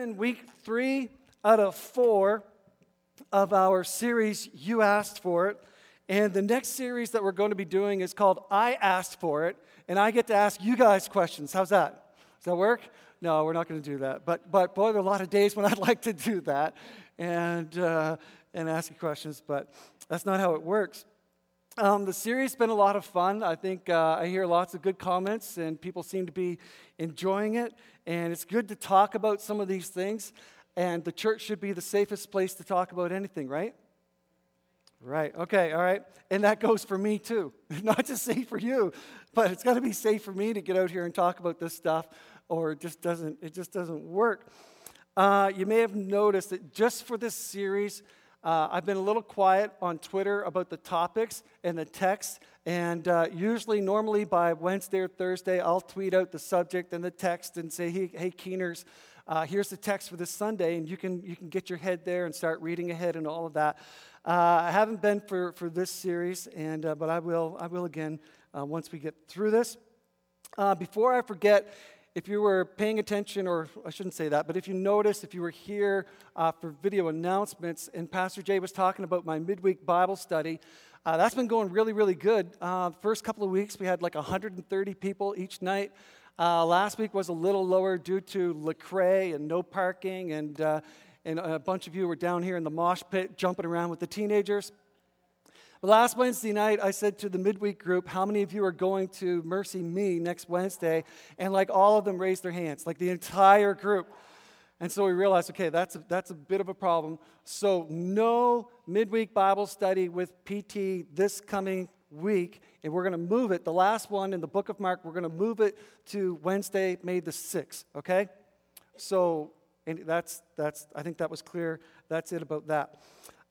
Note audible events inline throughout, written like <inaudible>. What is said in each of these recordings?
in week three out of four of our series, You Asked For It. And the next series that we're going to be doing is called I Asked For It. And I get to ask you guys questions. How's that? Does that work? No, we're not going to do that. But, but boy, there are a lot of days when <laughs> I'd like to do that and, uh, and ask you questions, but that's not how it works. Um, the series has been a lot of fun. I think uh, I hear lots of good comments, and people seem to be enjoying it. And it's good to talk about some of these things. And the church should be the safest place to talk about anything, right? Right. Okay. All right. And that goes for me too. <laughs> Not just safe for you, but it's got to be safe for me to get out here and talk about this stuff, or it just doesn't. It just doesn't work. Uh, you may have noticed that just for this series, uh, I've been a little quiet on Twitter about the topics and the text, and uh, usually, normally by Wednesday or Thursday, I'll tweet out the subject and the text and say, "Hey, hey Keeners, uh, here's the text for this Sunday," and you can you can get your head there and start reading ahead and all of that. Uh, I haven't been for, for this series, and uh, but I will I will again uh, once we get through this. before I forget, if you were paying attention, or I shouldn't say that, but if you noticed, if you were here uh, for video announcements, and Pastor Jay was talking about my midweek Bible study, uh, that's been going really, really good. Uh, the first couple of weeks, we had like 130 people each night. Uh, last week was a little lower due to Lecrae and no parking, and, uh, and a bunch of you were down here in the mosh pit jumping around with the teenagers. Last Wednesday night, I said to the midweek group, How many of you are going to MercyMe next Wednesday? And like all of them raised their hands, like the entire group. And so we realized, okay, that's a, that's a bit of a problem. So, no midweek Bible study with PT this coming week. And we're going to move it, the last one in the book of Mark, we're going to move it to Wednesday, May the 6th, okay? So, and that's, that's, I think that was clear. That's it about that.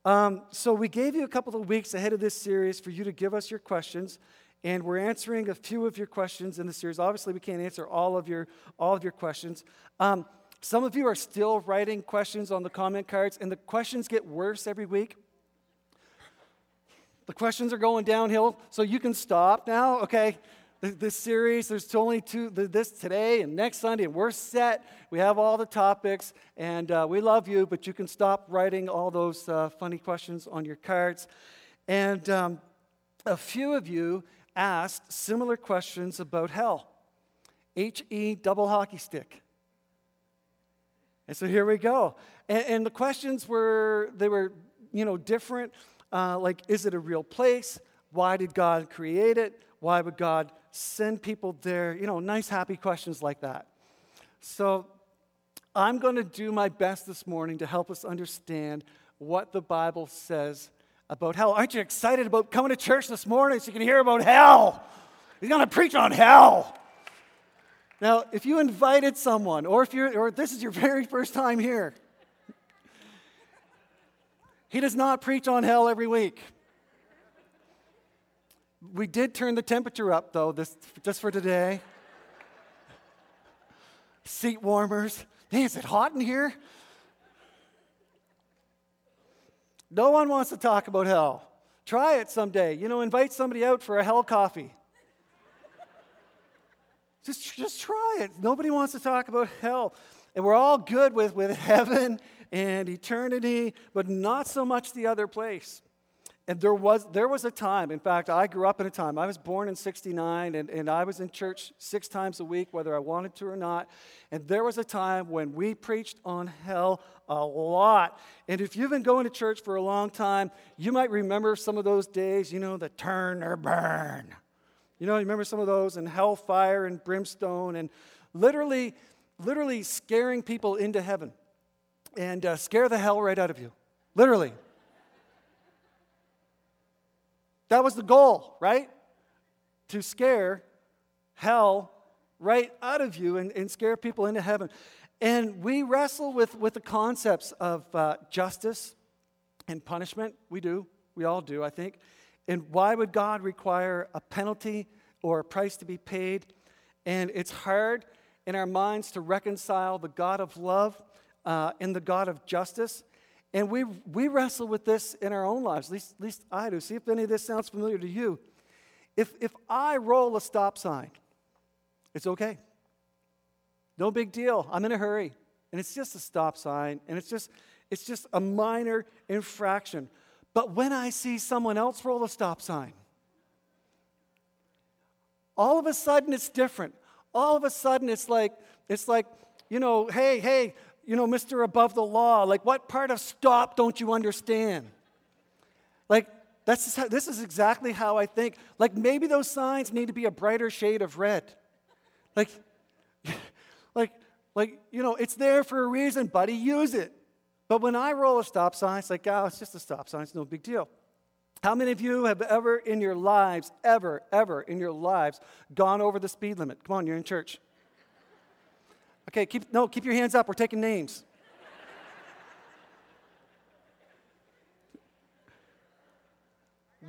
Um, so we gave you a couple of weeks ahead of this series for you to give us your questions, and we're answering a few of your questions in the series. Obviously, we can't answer all of your all of your questions. Um, some of you are still writing questions on the comment cards, and the questions get worse every week. The questions are going downhill, so you can stop now, okay? This series. There's only two, this today and next Sunday, and we're set. We have all the topics, and uh, we love you, but you can stop writing all those uh, funny questions on your cards. And um, a few of you asked similar questions about hell. H E double hockey stick. And so here we go. And, and the questions were, they were, you know, different. Uh, like, is it a real place? Why did God create it? Why would God send people there? You know, nice, happy questions like that. So I'm going to do my best this morning to help us understand what the Bible says about hell. Aren't you excited about coming to church this morning so you can hear about hell? He's going to preach on hell. Now, if you invited someone, or if you're, or this is your <laughs> very first time here, he does not preach on hell every week. We did turn the temperature up, though, this, just for today. Seat warmers. Man, is it hot in here? No one wants to talk about hell. Try it someday. You know, invite somebody out for a hell coffee. just, just try it. Nobody wants to talk about hell. And we're all good with, with heaven and eternity, but not so much the other place. And there was, there was a time, in fact, I grew up in a time. I was born in 69, and, and I was in church six times a week, whether I wanted to or not. And there was a time when we preached on hell a lot. And if you've been going to church for a long time, you might remember some of those days, you know, the turn or burn. You know, you remember some of those, and hellfire and brimstone, and literally, literally scaring people into heaven and uh, scare the hell right out of you. Literally. That was the goal, right? To scare hell right out of you and, and scare people into heaven. And we wrestle with, with the concepts of uh, justice and punishment. We do. We all do, I think. And why would God require a penalty or a price to be paid? And it's hard in our minds to reconcile the God of love uh, and the God of justice. And we, we wrestle with this in our own lives, at least, at least I do. See if any of this sounds familiar to you. If, if I roll a stop sign, it's okay. No big deal. I'm in a hurry. and it's just a stop sign, and it's just, it's just a minor infraction. But when I see someone else roll a stop sign, all of a sudden it's different. All of a sudden it's like, it's like, you know, hey, hey, you know, Mr. Above the Law, like what part of stop don't you understand? Like, that's how, this is exactly how I think. Like maybe those signs need to be a brighter shade of red. Like, <laughs> like, like, you know, it's there for a reason, buddy, use it. But when I roll a stop sign, it's like, oh, it's just a stop sign, it's no big deal. How many of you have ever in your lives, ever, ever in your lives, gone over the speed limit? Come on, you're in church. Okay, keep, no, keep your hands up. We're taking names.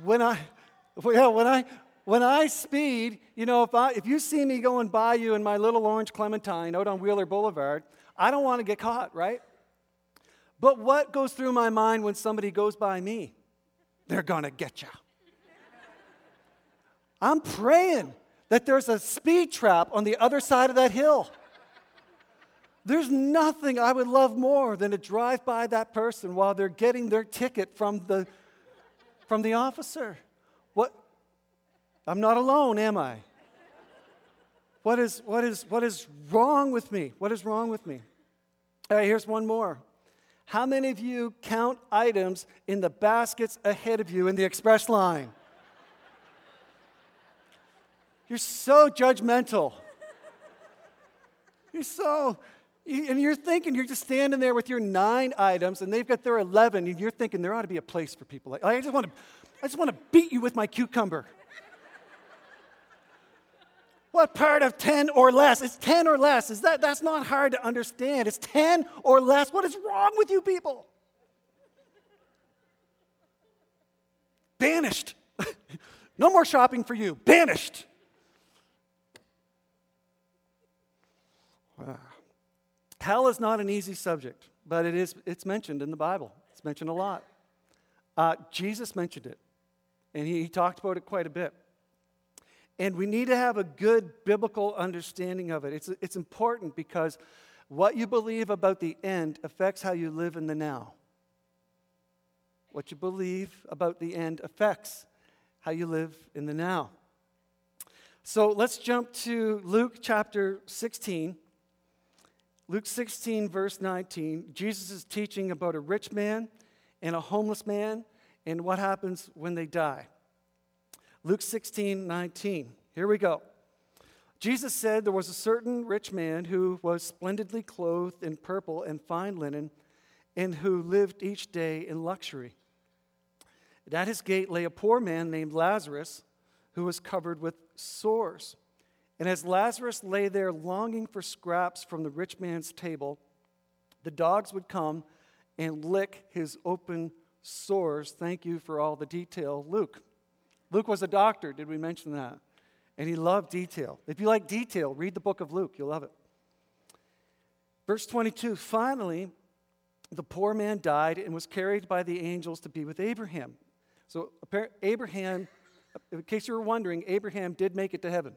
when I, yeah, when I, when I speed, you know, if, I, if you see me going by you in my little orange Clementine out on Wheeler Boulevard, I don't want to get caught, right? But what goes through my mind when somebody goes by me? They're going to get you. I'm praying that there's a speed trap on the other side of that hill. There's nothing I would love more than to drive by that person while they're getting their ticket from the, from the officer. What? I'm not alone, am I? What is, what, is, what is wrong with me? What is wrong with me? All right, here's one more. How many of you count items in the baskets ahead of you in the express line? You're so judgmental. You're so, and you're thinking, you're just standing there with your nine items, and they've got their 11, and you're thinking there ought to be a place for people. Like, I just want to, I just want to beat you with my cucumber. <laughs> What part of 10 or less? It's 10 or less. Is that, that's not hard to understand. It's 10 or less. What is wrong with you people? Banished. <laughs> no more shopping for you. Banished. Hell is not an easy subject, but it is, it's mentioned in the Bible. It's mentioned a lot. Uh, Jesus mentioned it, and he, he talked about it quite a bit. And we need to have a good biblical understanding of it. It's, it's important because what you believe about the end affects how you live in the now. What you believe about the end affects how you live in the now. So let's jump to Luke chapter 16. Luke 16, verse 19. Jesus is teaching about a rich man and a homeless man and what happens when they die. Luke 16, 19. Here we go. Jesus said there was a certain rich man who was splendidly clothed in purple and fine linen and who lived each day in luxury. And at his gate lay a poor man named Lazarus who was covered with sores. And as Lazarus lay there longing for scraps from the rich man's table, the dogs would come and lick his open sores. Thank you for all the detail, Luke. Luke was a doctor, did we mention that? And he loved detail. If you like detail, read the book of Luke, you'll love it. Verse 22 Finally, the poor man died and was carried by the angels to be with Abraham. So, Abraham, in case you were wondering, Abraham did make it to heaven.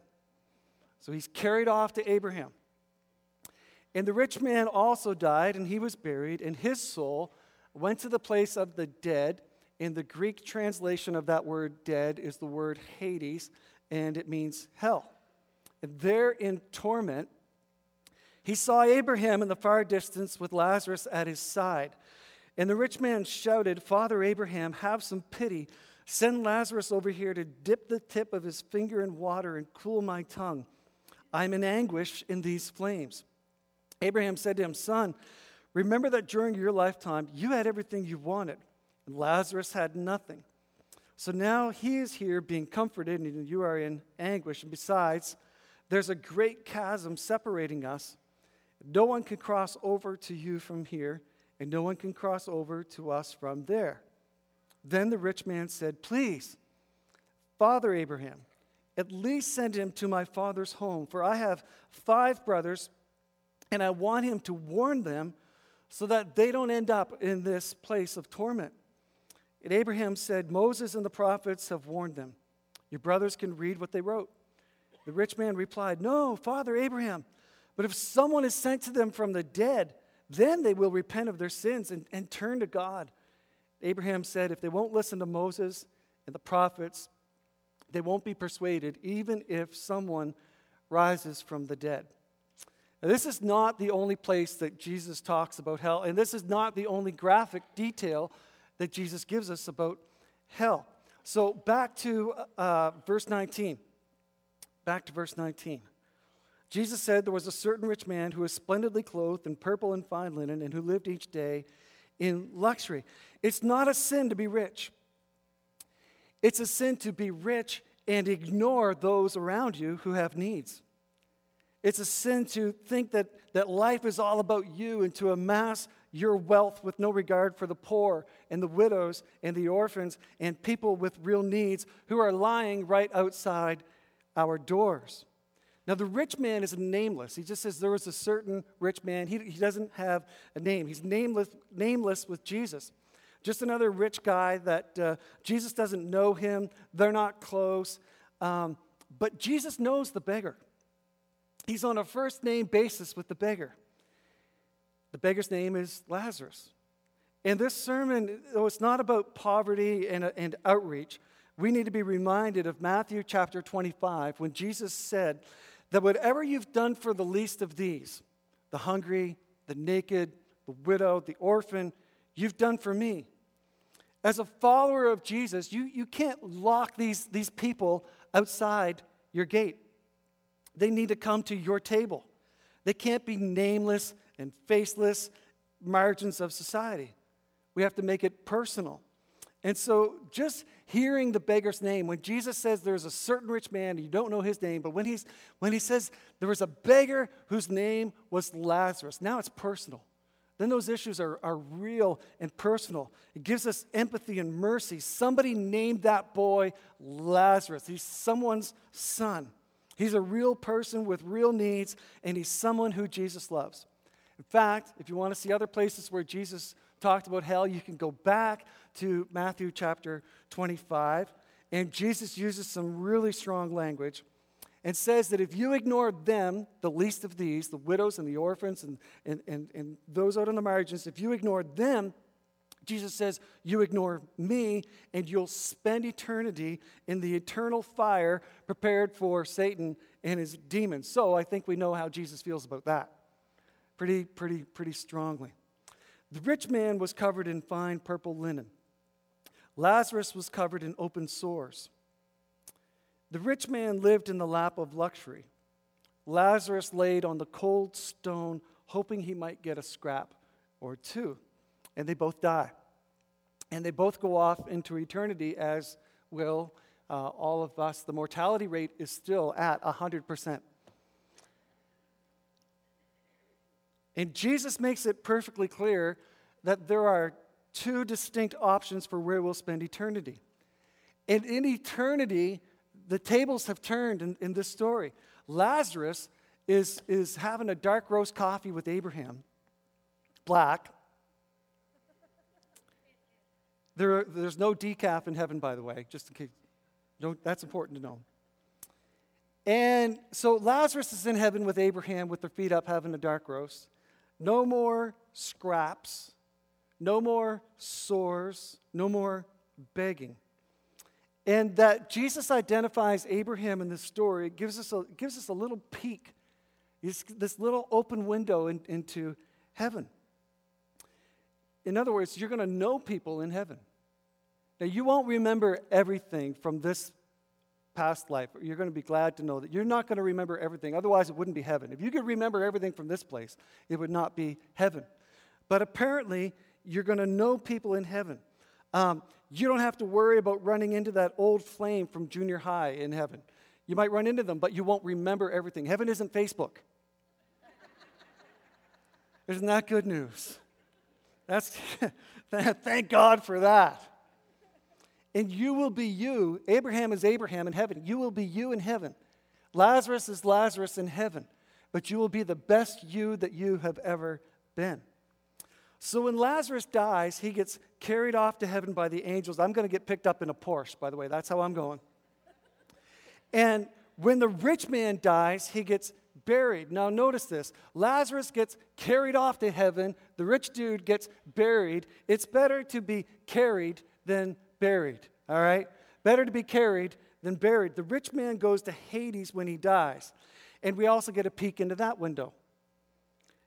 So he's carried off to Abraham. And the rich man also died, and he was buried, and his soul went to the place of the dead. In the Greek translation of that word dead is the word Hades, and it means hell. And there in torment, he saw Abraham in the far distance with Lazarus at his side. And the rich man shouted, Father Abraham, have some pity. Send Lazarus over here to dip the tip of his finger in water and cool my tongue. I'm in anguish in these flames. Abraham said to him, Son, remember that during your lifetime you had everything you wanted and Lazarus had nothing. So now he is here being comforted, and you are in anguish. And besides, there's a great chasm separating us. No one can cross over to you from here, and no one can cross over to us from there. Then the rich man said, Please, Father Abraham, at least send him to my father's home, for I have five brothers, and I want him to warn them so that they don't end up in this place of torment. And Abraham said, Moses and the prophets have warned them. Your brothers can read what they wrote. The rich man replied, No, Father Abraham, but if someone is sent to them from the dead, then they will repent of their sins and, and turn to God. Abraham said, if they won't listen to Moses and the prophets, they won't be persuaded, even if someone rises from the dead. Now, this is not the only place that Jesus talks about hell, and this is not the only graphic detail that Jesus gives us about hell. So, back to uh, verse 19. Back to verse 19. Jesus said there was a certain rich man who was splendidly clothed in purple and fine linen and who lived each day in luxury. It's not a sin to be rich. It's a sin to be rich and ignore those around you who have needs. It's a sin to think that, that life is all about you and to amass your wealth with no regard for the poor and the widows and the orphans and people with real needs who are lying right outside our doors. Now, the rich man is nameless. He just says there was a certain rich man. He, he doesn't have a name. He's nameless, nameless with Jesus. Just another rich guy that uh, Jesus doesn't know him. They're not close. Um, but Jesus knows the beggar. He's on a first name basis with the beggar. The beggar's name is Lazarus. And this sermon, though it's not about poverty and, and outreach, we need to be reminded of Matthew chapter 25 when Jesus said, that whatever you've done for the least of these, the hungry, the naked, the widow, the orphan, you've done for me. As a follower of Jesus, you, you can't lock these, these people outside your gate. They need to come to your table. They can't be nameless and faceless margins of society. We have to make it personal. And so, just hearing the beggar's name, when Jesus says there's a certain rich man, you don't know his name, but when, he's, when he says there was a beggar whose name was Lazarus, now it's personal. Then those issues are, are real and personal. It gives us empathy and mercy. Somebody named that boy Lazarus. He's someone's son. He's a real person with real needs, and he's someone who Jesus loves. In fact, if you want to see other places where Jesus talked about hell, you can go back to Matthew chapter 25, and Jesus uses some really strong language and says that if you ignore them, the least of these, the widows and the orphans and, and, and, and those out on the margins, if you ignore them, Jesus says, You ignore me, and you'll spend eternity in the eternal fire prepared for Satan and his demons. So I think we know how Jesus feels about that. Pretty, pretty, pretty strongly. The rich man was covered in fine purple linen. Lazarus was covered in open sores. The rich man lived in the lap of luxury. Lazarus laid on the cold stone, hoping he might get a scrap or two. And they both die. And they both go off into eternity, as will uh, all of us. The mortality rate is still at 100%. And Jesus makes it perfectly clear that there are two distinct options for where we'll spend eternity. And in eternity, the tables have turned in, in this story. Lazarus is, is having a dark roast coffee with Abraham, black. There are, there's no decaf in heaven, by the way, just in case. Don't, that's important to know. And so Lazarus is in heaven with Abraham with their feet up having a dark roast. No more scraps, no more sores, no more begging. And that Jesus identifies Abraham in this story it gives us a, gives us a little peek, it's this little open window in, into heaven. In other words, you're going to know people in heaven. Now, you won't remember everything from this past life. You're going to be glad to know that you're not going to remember everything. Otherwise, it wouldn't be heaven. If you could remember everything from this place, it would not be heaven. But apparently, you're going to know people in heaven. Um, you don't have to worry about running into that old flame from junior high in heaven. You might run into them, but you won't remember everything. Heaven isn't Facebook. <laughs> Isn't that good news? That's <laughs> thank God for that and you will be you. Abraham is Abraham in heaven. You will be you in heaven. Lazarus is Lazarus in heaven, but you will be the best you that you have ever been. So when Lazarus dies, he gets carried off to heaven by the angels. I'm going to get picked up in a Porsche, by the way. That's how I'm going. And when the rich man dies, he gets buried. Now, notice this Lazarus gets carried off to heaven, the rich dude gets buried. It's better to be carried than buried, all right? Better to be carried than buried. The rich man goes to Hades when he dies. And we also get a peek into that window.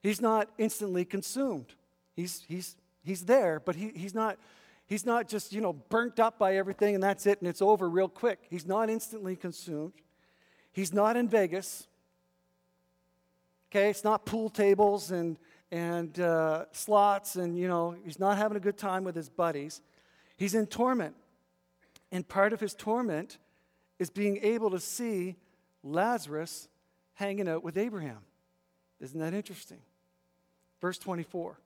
He's not instantly consumed. He's, he's, he's there, but he, he's, not, he's not just, you know, burnt up by everything and that's it and it's over real quick. He's not instantly consumed. He's not in Vegas. Okay, it's not pool tables and, and uh, slots and, you know, he's not having a good time with his buddies. He's in torment. And part of his torment is being able to see Lazarus hanging out with Abraham. Isn't that interesting? Verse 24.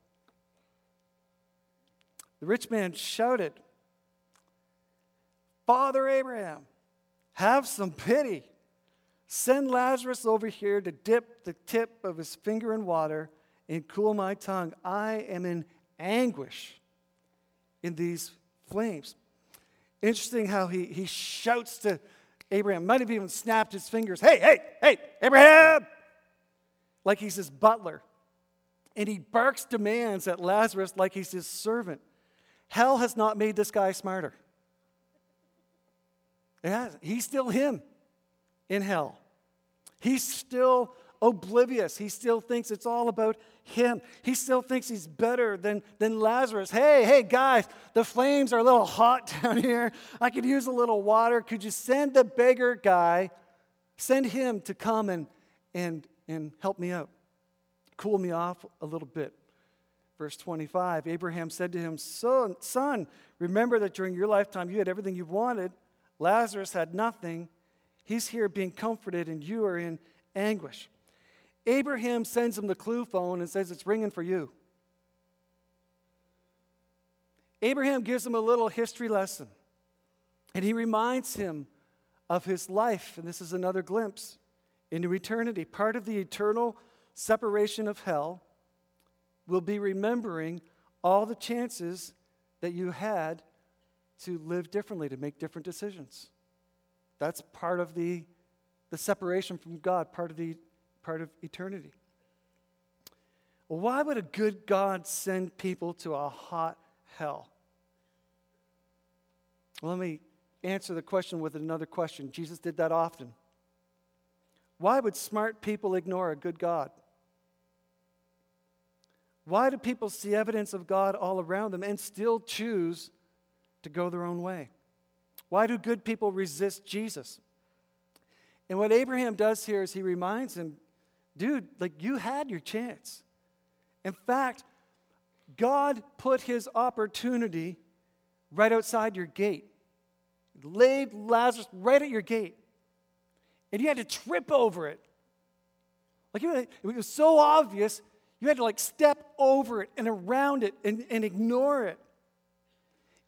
The rich man shouted, Father Abraham, have some pity. Send Lazarus over here to dip the tip of his finger in water and cool my tongue. I am in anguish in these flames. Interesting how he, he shouts to Abraham, might have even snapped his fingers. Hey, hey, hey, Abraham! Like he's his butler. And he barks demands at Lazarus like he's his servant. Hell has not made this guy smarter. He's still him in hell. He's still oblivious. He still thinks it's all about him. He still thinks he's better than, than Lazarus. Hey, hey, guys, the flames are a little hot <laughs> down here. I could use a little water. Could you send the beggar guy, send him to come and, and, and help me out? Cool me off a little bit. Verse 25 Abraham said to him, Son, son, remember that during your lifetime you had everything you wanted. Lazarus had nothing. He's here being comforted, and you are in anguish. Abraham sends him the clue phone and says, It's ringing for you. Abraham gives him a little history lesson, and he reminds him of his life. And this is another glimpse into eternity. Part of the eternal separation of hell will be remembering all the chances that you had to live differently, to make different decisions. That's part of the, the separation from God, part of the part of eternity. Why would a good God send people to a hot hell? Well, let me answer the question with another question. Jesus did that often. Why would smart people ignore a good God? Why do people see evidence of God all around them and still choose to go their own way? Why do good people resist Jesus? And what Abraham does here is he reminds him dude, like you had your chance. In fact, God put his opportunity right outside your gate, laid Lazarus right at your gate, and you had to trip over it. Like it was so obvious, you had to like step over it and around it and, and ignore it.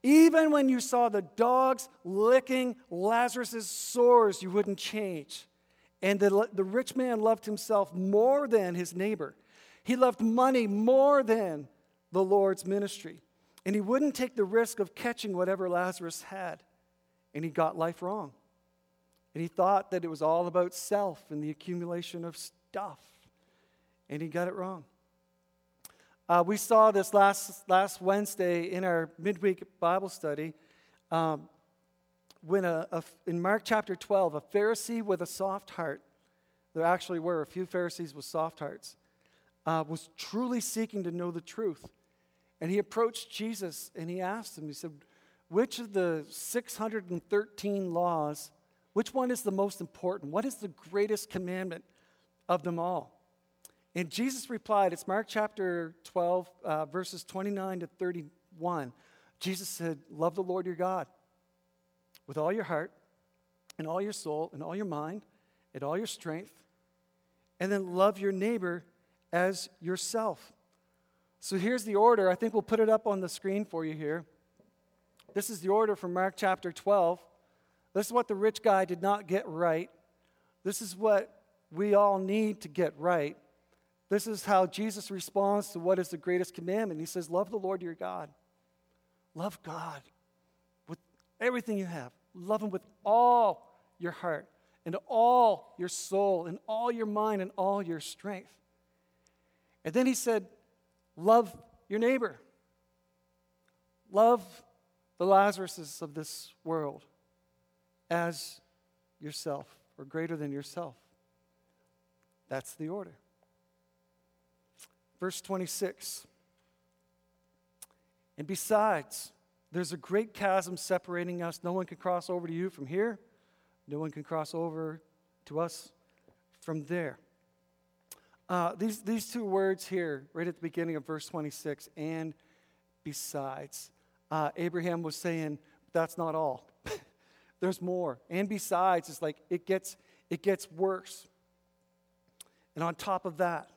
Even when you saw the dogs licking Lazarus' sores, you wouldn't change. And the, the rich man loved himself more than his neighbor. He loved money more than the Lord's ministry. And he wouldn't take the risk of catching whatever Lazarus had. And he got life wrong. And he thought that it was all about self and the accumulation of stuff. And he got it wrong. Uh, we saw this last, last Wednesday in our midweek Bible study. Um, when a, a, in Mark chapter 12, a Pharisee with a soft heart, there actually were a few Pharisees with soft hearts, uh, was truly seeking to know the truth. And he approached Jesus and he asked him, he said, Which of the 613 laws, which one is the most important? What is the greatest commandment of them all? And Jesus replied, it's Mark chapter 12, uh, verses 29 to 31. Jesus said, Love the Lord your God with all your heart and all your soul and all your mind and all your strength, and then love your neighbor as yourself. So here's the order. I think we'll put it up on the screen for you here. This is the order from Mark chapter 12. This is what the rich guy did not get right. This is what we all need to get right. This is how Jesus responds to what is the greatest commandment. He says, Love the Lord your God. Love God with everything you have. Love Him with all your heart and all your soul, and all your mind, and all your strength. And then he said, Love your neighbor. Love the Lazaruses of this world as yourself or greater than yourself. That's the order. Verse 26. And besides, there's a great chasm separating us. No one can cross over to you from here, no one can cross over to us from there. Uh, these, these two words here, right at the beginning of verse 26, and besides, uh, Abraham was saying, that's not all. <laughs> There's more. And besides, it's like it gets, it gets worse. And on top of that,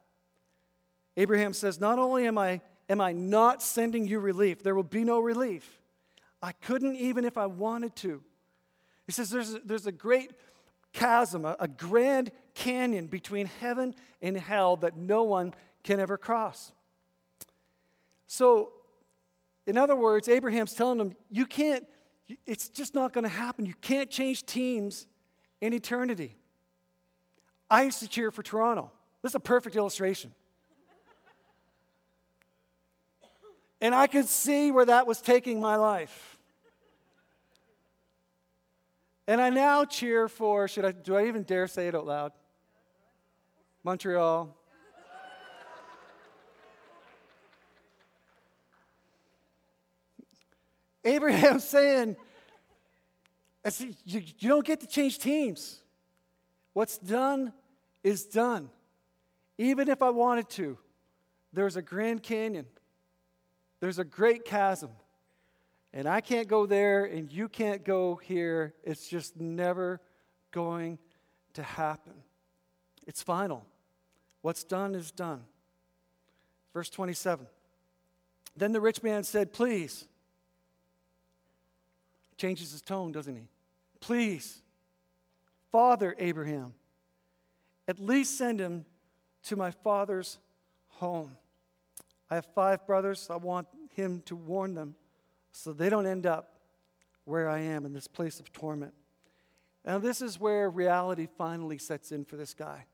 Abraham says, Not only am I, am I not sending you relief, there will be no relief. I couldn't even if I wanted to. He says, There's a, there's a great chasm, a, a grand canyon between heaven and hell that no one can ever cross. So, in other words, Abraham's telling them, You can't, it's just not going to happen. You can't change teams in eternity. I used to cheer for Toronto. This is a perfect illustration. And I could see where that was taking my life. And I now cheer for, should I, do I even dare say it out loud? Montreal. Abraham's <laughs> saying, see, you, you don't get to change teams. What's done is done. Even if I wanted to, there's a Grand Canyon there's a great chasm. And I can't go there, and you can't go here. It's just never going to happen. It's final. What's done is done. Verse 27. Then the rich man said, Please. Changes his tone, doesn't he? Please, Father Abraham, at least send him to my father's home. I have five brothers. I want him to warn them so they don't end up where I am in this place of torment. Now, this is where reality finally sets in for this guy.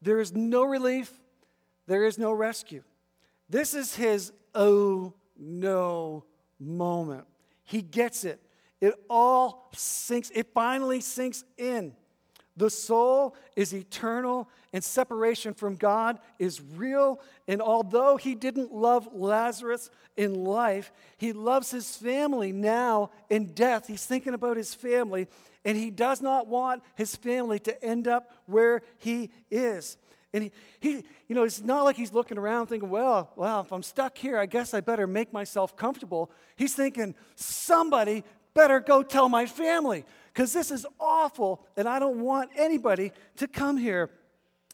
There is no relief, there is no rescue. This is his oh no moment. He gets it. It all sinks, it finally sinks in. The soul is eternal, and separation from God is real. And although he didn't love Lazarus in life, he loves his family now in death. He's thinking about his family, and he does not want his family to end up where he is. And he, he, you know, it's not like he's looking around thinking, well, well, if I'm stuck here, I guess I better make myself comfortable. He's thinking, somebody better go tell my family because this is awful and I don't want anybody to come here.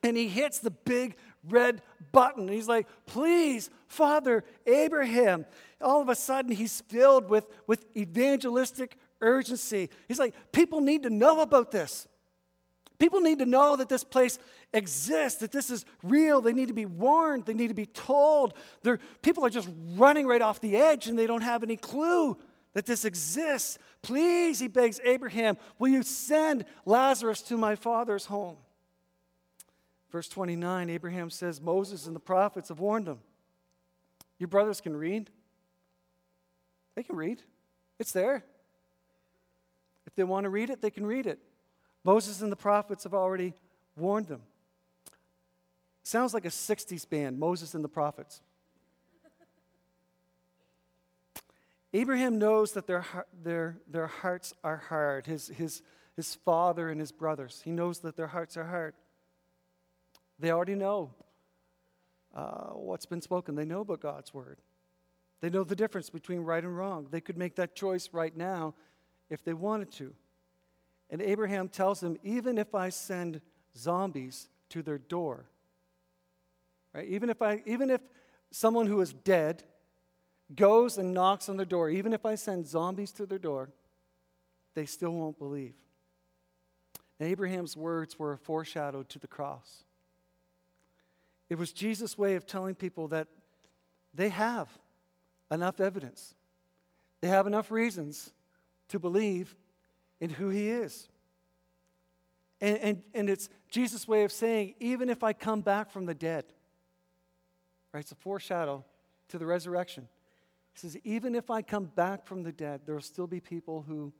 And he hits the big red button. He's like, please, Father Abraham. All of a sudden, he's filled with, with evangelistic urgency. He's like, people need to know about this. People need to know that this place exists, that this is real. They need to be warned, they need to be told. They're, people are just running right off the edge and they don't have any clue that this exists. Please, he begs Abraham, will you send Lazarus to my father's home? Verse 29, Abraham says, Moses and the prophets have warned him. Your brothers can read. They can read, it's there. If they want to read it, they can read it. Moses and the prophets have already warned them. Sounds like a 60s band, Moses and the prophets. Abraham knows that their, their, their hearts are hard, his, his, his father and his brothers. He knows that their hearts are hard. They already know uh, what's been spoken, they know about God's word. They know the difference between right and wrong. They could make that choice right now if they wanted to. And Abraham tells them, even if I send zombies to their door, right? Even if I, even if someone who is dead goes and knocks on the door, even if I send zombies to their door, they still won't believe. And Abraham's words were a foreshadow to the cross. It was Jesus' way of telling people that they have enough evidence, they have enough reasons to believe in who he is. And, and, and it's Jesus' way of saying, even if I come back from the dead, right? It's a foreshadow to the resurrection. He says, even if I come back from the dead, there will still be people who,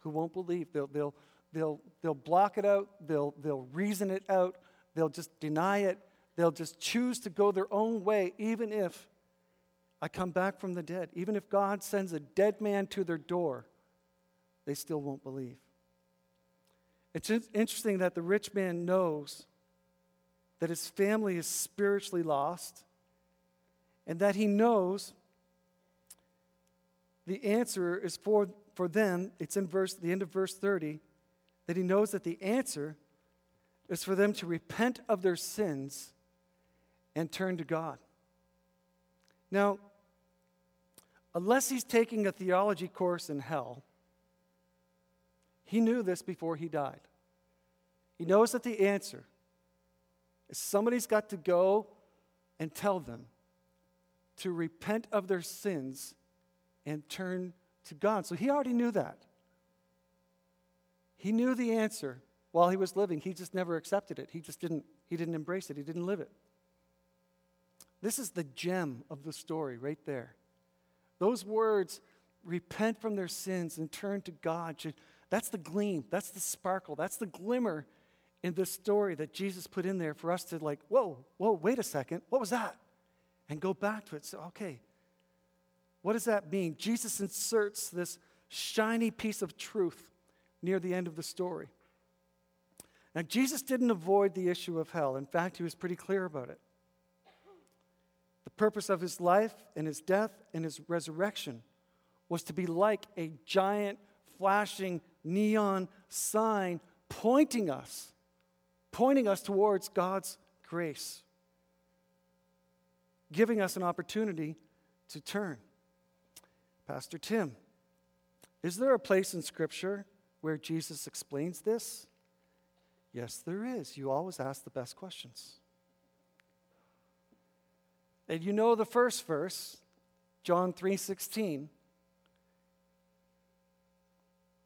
who won't believe. They'll, they'll, they'll, they'll block it out, they'll, they'll reason it out, they'll just deny it, they'll just choose to go their own way, even if I come back from the dead. Even if God sends a dead man to their door, they still won't believe. It's interesting that the rich man knows that his family is spiritually lost and that he knows the answer is for, for them. It's in verse, the end of verse 30 that he knows that the answer is for them to repent of their sins and turn to God. Now, unless he's taking a theology course in hell, he knew this before he died. He knows that the answer is somebody's got to go and tell them to repent of their sins and turn to God. So he already knew that. He knew the answer while he was living. He just never accepted it. He just didn't he didn't embrace it. He didn't live it. This is the gem of the story right there. Those words, repent from their sins and turn to God, that's the gleam, that's the sparkle, that's the glimmer in the story that Jesus put in there for us to, like, whoa, whoa, wait a second, what was that? And go back to it. So, okay, what does that mean? Jesus inserts this shiny piece of truth near the end of the story. Now, Jesus didn't avoid the issue of hell. In fact, he was pretty clear about it. The purpose of his life and his death and his resurrection was to be like a giant flashing neon sign pointing us, pointing us towards God's grace, giving us an opportunity to turn. Pastor Tim, is there a place in Scripture where Jesus explains this? Yes, there is. You always ask the best questions. And you know the first verse, John 3:16.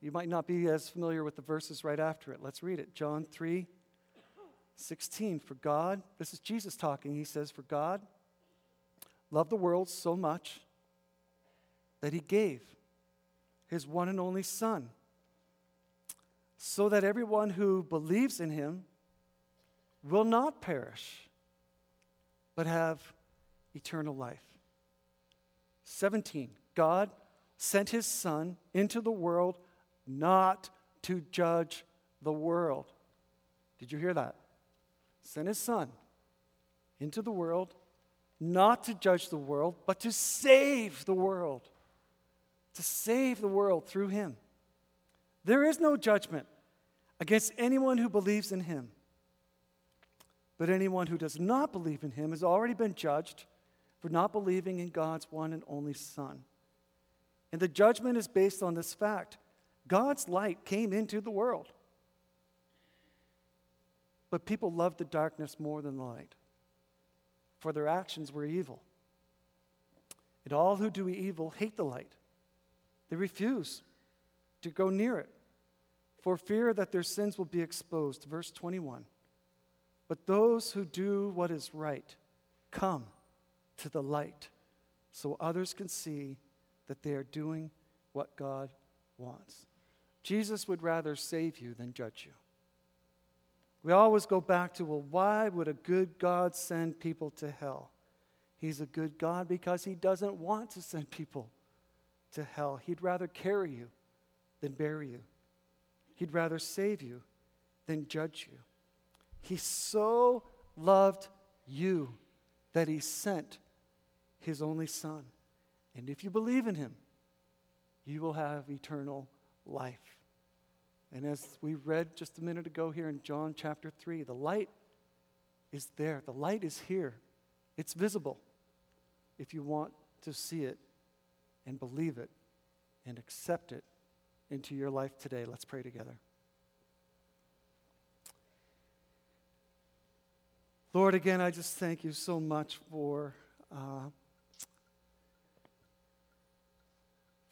You might not be as familiar with the verses right after it. Let's read it. John 3 16. For God, this is Jesus talking. He says, For God loved the world so much that he gave his one and only Son, so that everyone who believes in him will not perish, but have eternal life. 17. God sent his Son into the world not to judge the world. Did you hear that? Sent his Son into the world not to judge the world, but to save the world to save the world through him. There is no judgment against anyone who believes in him. But anyone who does not believe in him has already been judged for not believing in God's one and only Son. And the judgment is based on this fact God's light came into the world. But people loved the darkness more than light, for their actions were evil. And all who do evil hate the light they refuse to go near it for fear that their sins will be exposed. Verse 21. But those who do what is right come to the light so others can see that they are doing what God wants. Jesus would rather save you than judge you. We always go back to, well, why would a good God send people to hell? He's a good God because he doesn't want to send people to hell. He'd rather carry you than bury you. He'd rather save you than judge you. He so loved you that he sent his only son. And if you believe in him, you will have eternal life. And as we read just a minute ago here in John chapter 3, the light is there. The light is here. It's visible if you want to see it and believe it and accept it into your life today. Let's pray together. Lord, again, I just thank you so much for, uh,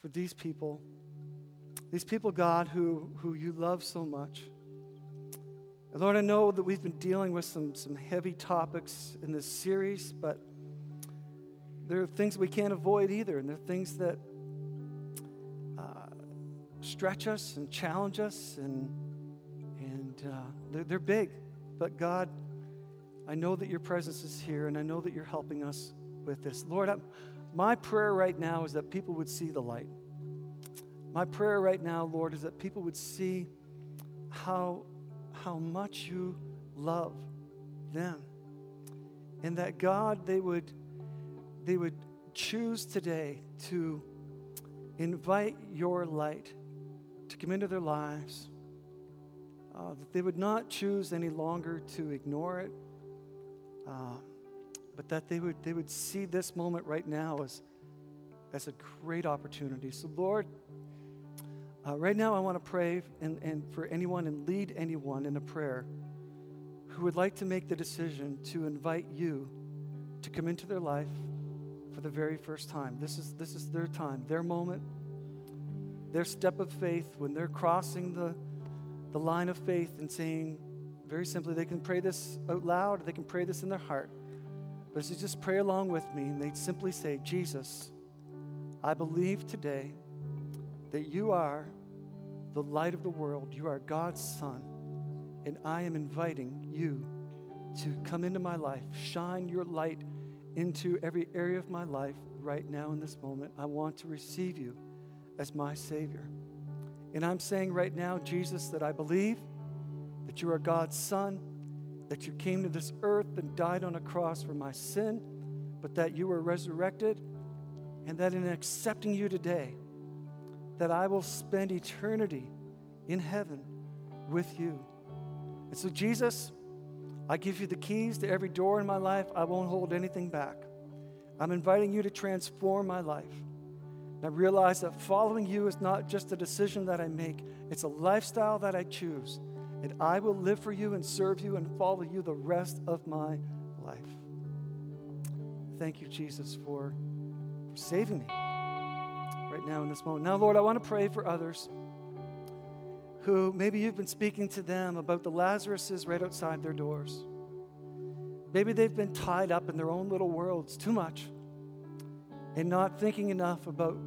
for these people. These people, God, who, who you love so much. And Lord, I know that we've been dealing with some, some heavy topics in this series, but there are things we can't avoid either, and there are things that uh, stretch us and challenge us, and, and uh, they're, they're big. But God, I know that your presence is here, and I know that you're helping us with this. Lord, I'm, my prayer right now is that people would see the light. My prayer right now, Lord, is that people would see how, how much you love them. And that God, they would, they would choose today to invite your light to come into their lives. Uh, that they would not choose any longer to ignore it, uh, but that they would, they would see this moment right now as, as a great opportunity. So, Lord, uh, right now I want to pray and, and for anyone and lead anyone in a prayer who would like to make the decision to invite you to come into their life for the very first time. This is, this is their time, their moment, their step of faith when they're crossing the, the line of faith and saying, very simply, they can pray this out loud, they can pray this in their heart. But as you just pray along with me, and they'd simply say, Jesus, I believe today that you are the light of the world. You are God's Son. And I am inviting you to come into my life, shine your light into every area of my life right now in this moment. I want to receive you as my Savior. And I'm saying right now, Jesus, that I believe that you are God's Son, that you came to this earth and died on a cross for my sin, but that you were resurrected, and that in accepting you today, that I will spend eternity in heaven with you. And so, Jesus, I give you the keys to every door in my life. I won't hold anything back. I'm inviting you to transform my life. And I realize that following you is not just a decision that I make, it's a lifestyle that I choose. And I will live for you and serve you and follow you the rest of my life. Thank you, Jesus, for, for saving me right now in this moment. Now, Lord, I want to pray for others who maybe you've been speaking to them about the Lazaruses right outside their doors. Maybe they've been tied up in their own little worlds too much and not thinking enough about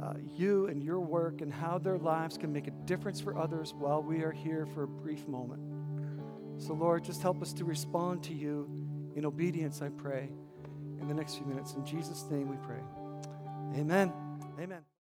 uh, you and your work and how their lives can make a difference for others while we are here for a brief moment. So, Lord, just help us to respond to you in obedience, I pray, in the next few minutes. In Jesus' name we pray. Amen. Amen.